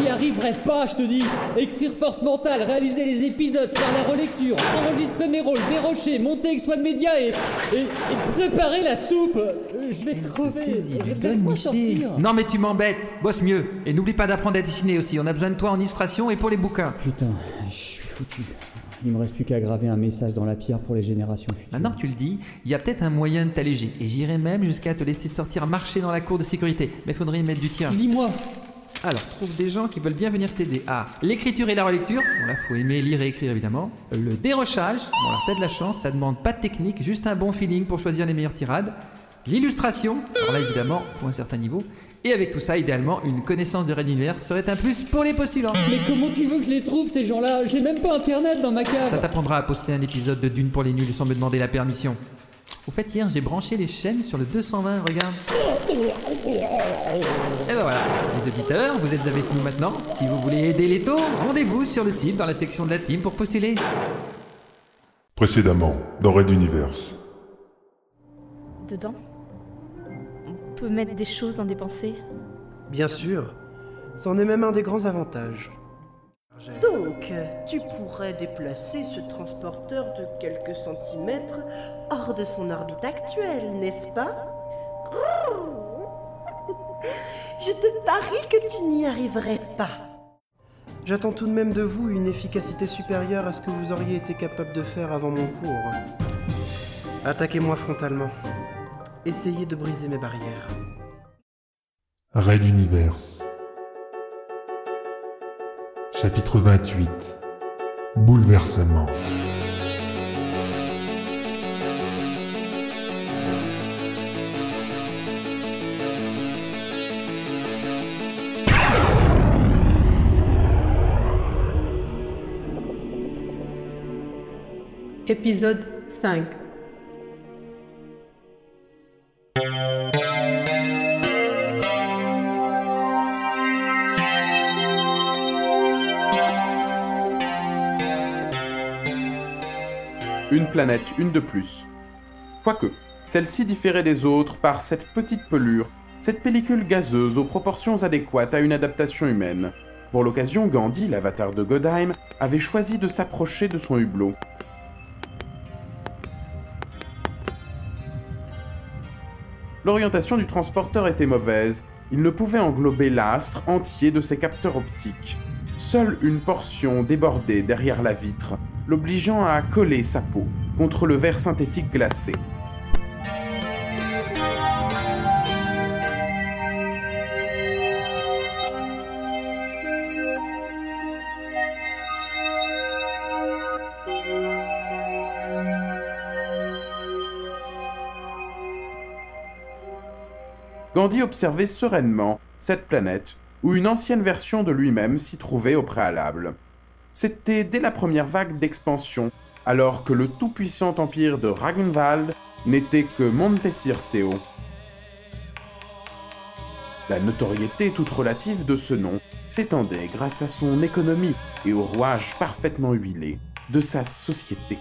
J'y arriverai pas, je te dis. Écrire force mentale, réaliser les épisodes, faire la relecture, enregistrer mes rôles, dérocher, monter avec Swan Media et, et, et préparer la soupe. Euh, Je vais Elle se crever. saisit du gun, Laisse-moi Miché. sortir. Non mais tu m'embêtes, bosse mieux. Et n'oublie pas d'apprendre à dessiner aussi, on a besoin de toi en illustration et pour les bouquins. Putain, je suis foutu. Il me reste plus qu'à graver un message dans la pierre pour les générations futures. Maintenant que tu le dis, il y a peut-être un moyen de t'alléger. Et j'irai même jusqu'à te laisser sortir marcher dans la cour de sécurité. Mais faudrait y mettre du tien. Dis-moi, Alors, trouve des gens qui veulent bien venir t'aider. Ah, l'écriture et la relecture. Bon là, faut aimer lire et écrire évidemment. Le dérochage. Bon alors, t'as de la chance, ça demande pas de technique, juste un bon feeling pour choisir les meilleures tirades. L'illustration. Alors là, évidemment, faut un certain niveau. Et avec tout ça, idéalement, une connaissance de Red Universe serait un plus pour les postulants. mais comment tu veux que je les trouve ces gens-là? J'ai même pas internet dans ma cave. Ça t'apprendra à poster un épisode de Dune pour les nuls sans me demander la permission. Au fait, hier, j'ai branché les chaînes sur le 220, regarde. Et ben voilà, les auditeurs, vous êtes avec nous maintenant. Si vous voulez aider les taux, rendez-vous sur le site dans la section de la team pour postuler. Précédemment, dans Red Universe. Dedans On peut mettre des choses dans des pensées Bien sûr, c'en est même un des grands avantages. Donc, tu pourrais déplacer ce transporteur de quelques centimètres hors de son orbite actuelle, n'est-ce pas? Je te parie que tu n'y arriverais pas. J'attends tout de même de vous une efficacité supérieure à ce que vous auriez été capable de faire avant mon cours. Attaquez-moi frontalement. Essayez de briser mes barrières. Red Universe. Chapitre 28. Bouleversement. Épisode 5 Une planète, une de plus. Quoique, celle-ci différait des autres par cette petite pelure, cette pellicule gazeuse aux proportions adéquates à une adaptation humaine. Pour l'occasion, Gandhi, l'avatar de Godheim, avait choisi de s'approcher de son hublot. L'orientation du transporteur était mauvaise, il ne pouvait englober l'astre entier de ses capteurs optiques. Seule une portion débordait derrière la vitre, l'obligeant à coller sa peau contre le verre synthétique glacé. Gandhi observait sereinement cette planète où une ancienne version de lui-même s'y trouvait au préalable. C'était dès la première vague d'expansion, alors que le tout-puissant empire de Ragnvald n'était que Monte Circeo. La notoriété toute relative de ce nom s'étendait grâce à son économie et au rouage parfaitement huilé de sa société.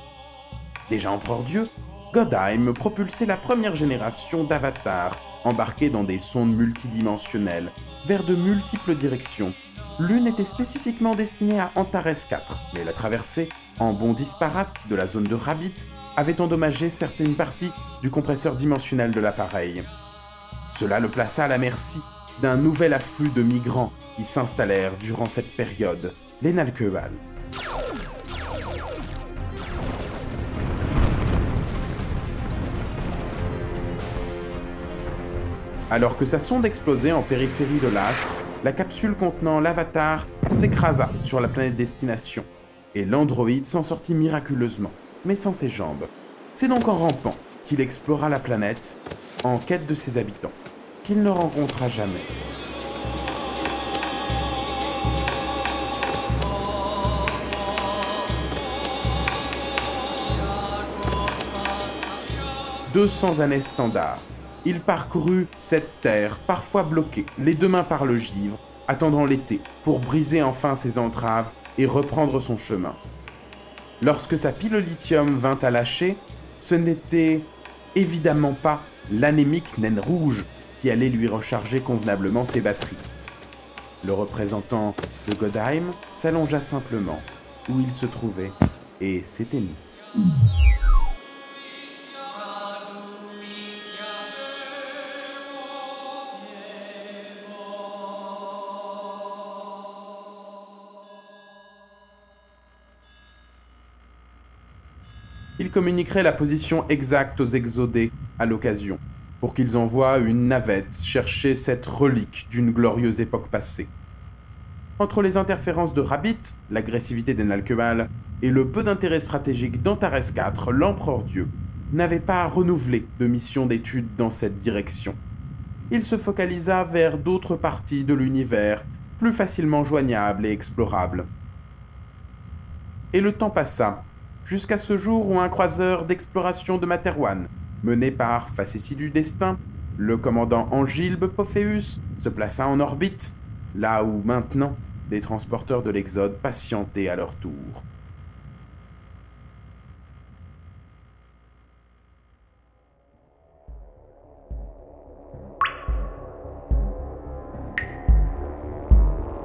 Déjà empereur Dieu, Godheim propulsait la première génération d'avatars embarqués dans des sondes multidimensionnelles vers de multiples directions. L'une était spécifiquement destinée à Antares 4, mais la traversée, en bond disparate de la zone de Rabbit, avait endommagé certaines parties du compresseur dimensionnel de l'appareil. Cela le plaça à la merci d'un nouvel afflux de migrants qui s'installèrent durant cette période, les Nalkeual. Alors que sa sonde explosait en périphérie de l'astre, la capsule contenant l'avatar s'écrasa sur la planète destination, et l'androïde s'en sortit miraculeusement, mais sans ses jambes. C'est donc en rampant qu'il explora la planète, en quête de ses habitants, qu'il ne rencontra jamais. « 200 années standard. Il parcourut cette terre, parfois bloquée, les deux mains par le givre, attendant l'été pour briser enfin ses entraves et reprendre son chemin. Lorsque sa pile au lithium vint à lâcher, ce n'était évidemment pas l'anémique naine rouge qui allait lui recharger convenablement ses batteries. Le représentant de Godheim s'allongea simplement où il se trouvait et s'éteignit. Il communiquerait la position exacte aux exodés à l'occasion, pour qu'ils envoient une navette chercher cette relique d'une glorieuse époque passée. Entre les interférences de Rabbit, l'agressivité d'Enalkemal et le peu d'intérêt stratégique d'Antares IV, l'empereur Dieu n'avait pas renouvelé de mission d'étude dans cette direction. Il se focalisa vers d'autres parties de l'univers, plus facilement joignables et explorables. Et le temps passa, jusqu'à ce jour où un croiseur d'exploration de Materwan, mené par facétie du destin, le commandant Angilbe Pophéus se plaça en orbite, là où maintenant les transporteurs de l'Exode patientaient à leur tour.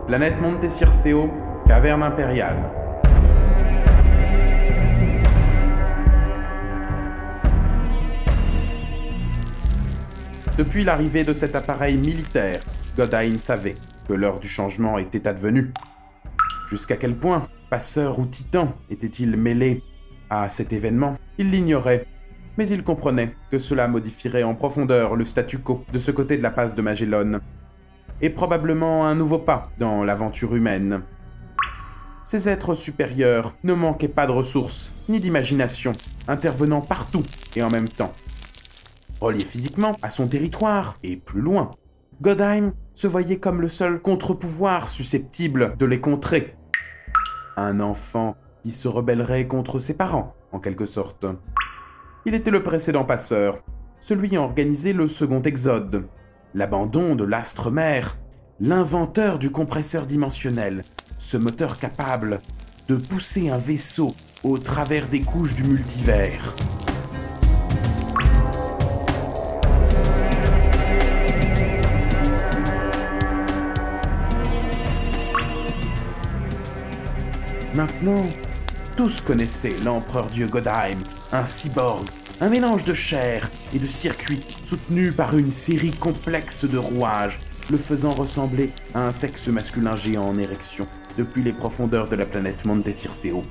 Planète Monte Circeo, caverne impériale. Depuis l'arrivée de cet appareil militaire, Godheim savait que l'heure du changement était advenue. Jusqu'à quel point, passeur ou titan, était-il mêlé à cet événement? Il l'ignorait, mais il comprenait que cela modifierait en profondeur le statu quo de ce côté de la passe de Magellan, et probablement un nouveau pas dans l'aventure humaine. Ces êtres supérieurs ne manquaient pas de ressources, ni d'imagination, intervenant partout et en même temps relié physiquement à son territoire et plus loin. Godheim se voyait comme le seul contre-pouvoir susceptible de les contrer. Un enfant qui se rebellerait contre ses parents, en quelque sorte. Il était le précédent passeur, celui qui a organisé le second exode, l'abandon de l'astre mère, l'inventeur du compresseur dimensionnel, ce moteur capable de pousser un vaisseau au travers des couches du multivers. Maintenant, tous connaissaient l'empereur dieu Godheim, un cyborg, un mélange de chair et de circuits soutenu par une série complexe de rouages, le faisant ressembler à un sexe masculin géant en érection depuis les profondeurs de la planète Monte Circeo.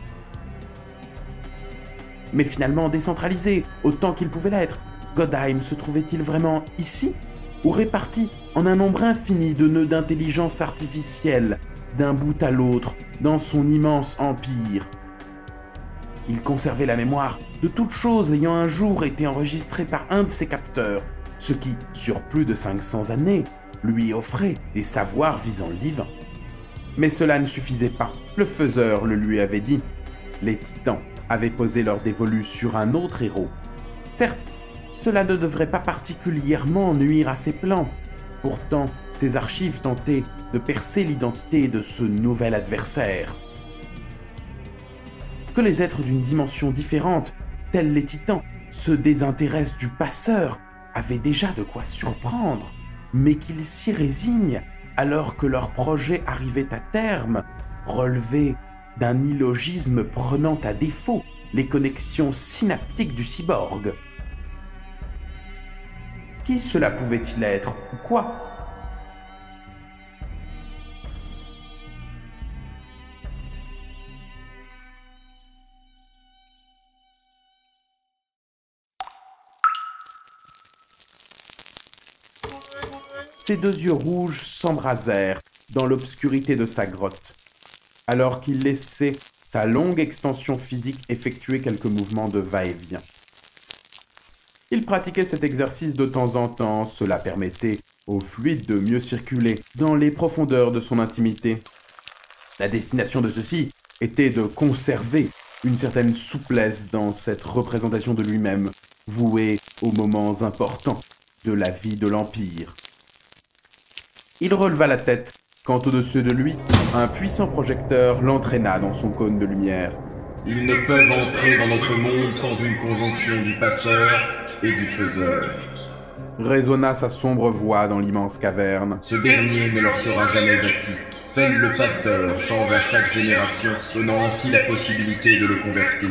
Mais finalement décentralisé, autant qu'il pouvait l'être, Godheim se trouvait-il vraiment ici Ou réparti en un nombre infini de nœuds d'intelligence artificielle? D'un bout à l'autre dans son immense empire. Il conservait la mémoire de toute chose ayant un jour été enregistrée par un de ses capteurs, ce qui, sur plus de 500 années, lui offrait des savoirs visant le divin. Mais cela ne suffisait pas, le faiseur le lui avait dit. Les titans avaient posé leur dévolu sur un autre héros. Certes, cela ne devrait pas particulièrement nuire à ses plans. Pourtant, ses archives tentaient de percer l'identité de ce nouvel adversaire. Que les êtres d'une dimension différente, tels les titans, se désintéressent du passeur avait déjà de quoi surprendre, mais qu'ils s'y résignent alors que leur projet arrivait à terme, relevé d'un illogisme prenant à défaut les connexions synaptiques du cyborg. Qui cela pouvait-il être ou quoi ses deux yeux rouges s'embrasèrent dans l'obscurité de sa grotte, alors qu'il laissait sa longue extension physique effectuer quelques mouvements de va-et-vient. Il pratiquait cet exercice de temps en temps, cela permettait au fluide de mieux circuler dans les profondeurs de son intimité. La destination de ceci était de conserver une certaine souplesse dans cette représentation de lui-même, vouée aux moments importants de la vie de l'Empire. Il releva la tête quand au-dessus de lui, un puissant projecteur l'entraîna dans son cône de lumière. Ils ne peuvent entrer dans notre monde sans une conjonction du passeur et du faiseur. résonna sa sombre voix dans l'immense caverne. Ce dernier ne leur sera jamais acquis. Seul le passeur change à chaque génération, donnant ainsi la possibilité de le convertir.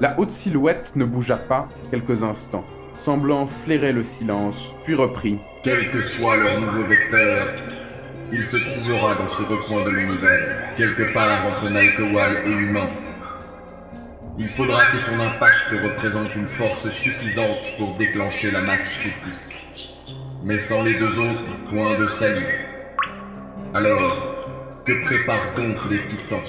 La haute silhouette ne bougea pas quelques instants, semblant flairer le silence, puis reprit. Quel que soit leur nouveau vecteur, il se trouvera dans ce recoin de l'univers, quelque part entre Nalkowal et humain. Il faudra que son impact représente une force suffisante pour déclencher la masse critique. Mais sans les deux autres, point de salut. Alors, que préparent donc les titans?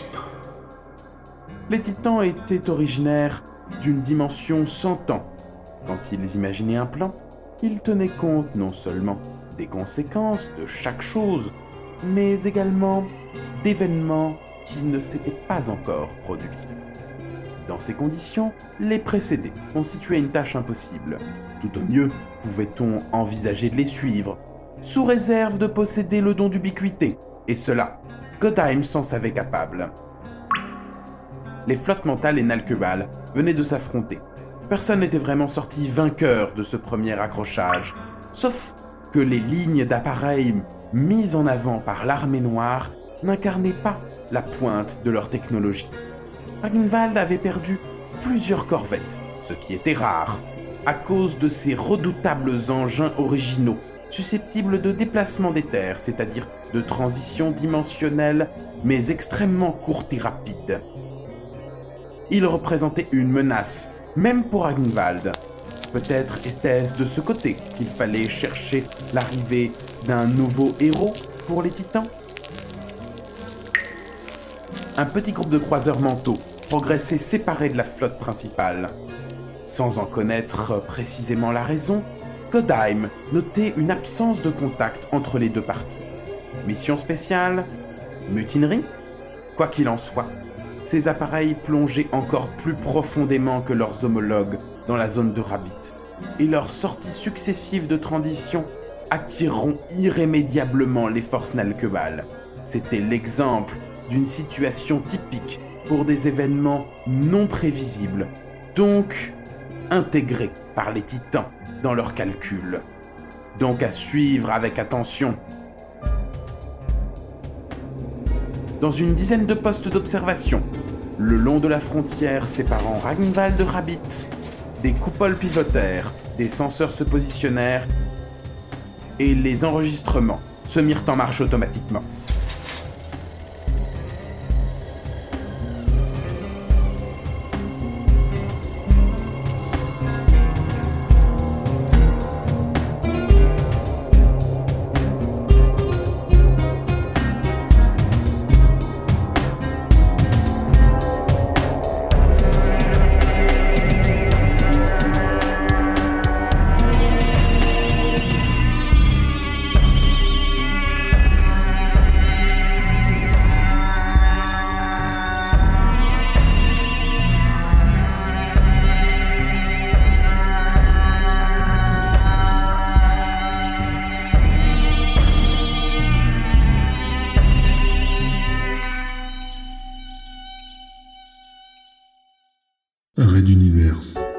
Les titans étaient originaires d'une dimension sans ans. Quand ils imaginaient un plan, ils tenaient compte non seulement des conséquences de chaque chose, mais également d'événements qui ne s'étaient pas encore produits. Dans ces conditions, les précéder constituait une tâche impossible. Tout au mieux, pouvait-on envisager de les suivre, sous réserve de posséder le don d'ubiquité, et cela, Godheim s'en savait capable. Les flottes mentales et Nalkebal venaient de s'affronter. Personne n'était vraiment sorti vainqueur de ce premier accrochage, sauf que les lignes d'appareils mises en avant par l'armée noire n'incarnaient pas la pointe de leur technologie. Ragnvald avait perdu plusieurs corvettes, ce qui était rare, à cause de ces redoutables engins originaux, susceptibles de déplacement des terres, c'est-à-dire de transition dimensionnelle, mais extrêmement courte et rapide. Ils représentaient une menace, même pour Ragnvald. Peut-être était-ce de ce côté qu'il fallait chercher l'arrivée d'un nouveau héros pour les titans Un petit groupe de croiseurs mentaux progressait séparé de la flotte principale. Sans en connaître précisément la raison, Godheim notait une absence de contact entre les deux parties. Mission spéciale Mutinerie? Quoi qu'il en soit, ces appareils plongeaient encore plus profondément que leurs homologues dans la zone de Rabbit, et leurs sorties successives de transition attireront irrémédiablement les forces Nalkebal. C'était l'exemple d'une situation typique pour des événements non prévisibles, donc intégrés par les titans dans leurs calculs. Donc à suivre avec attention. Dans une dizaine de postes d'observation, le long de la frontière séparant Ragnvald de Rabbit, des coupoles pivotèrent, des senseurs se positionnèrent et les enregistrements se mirent en marche automatiquement. Red Universe.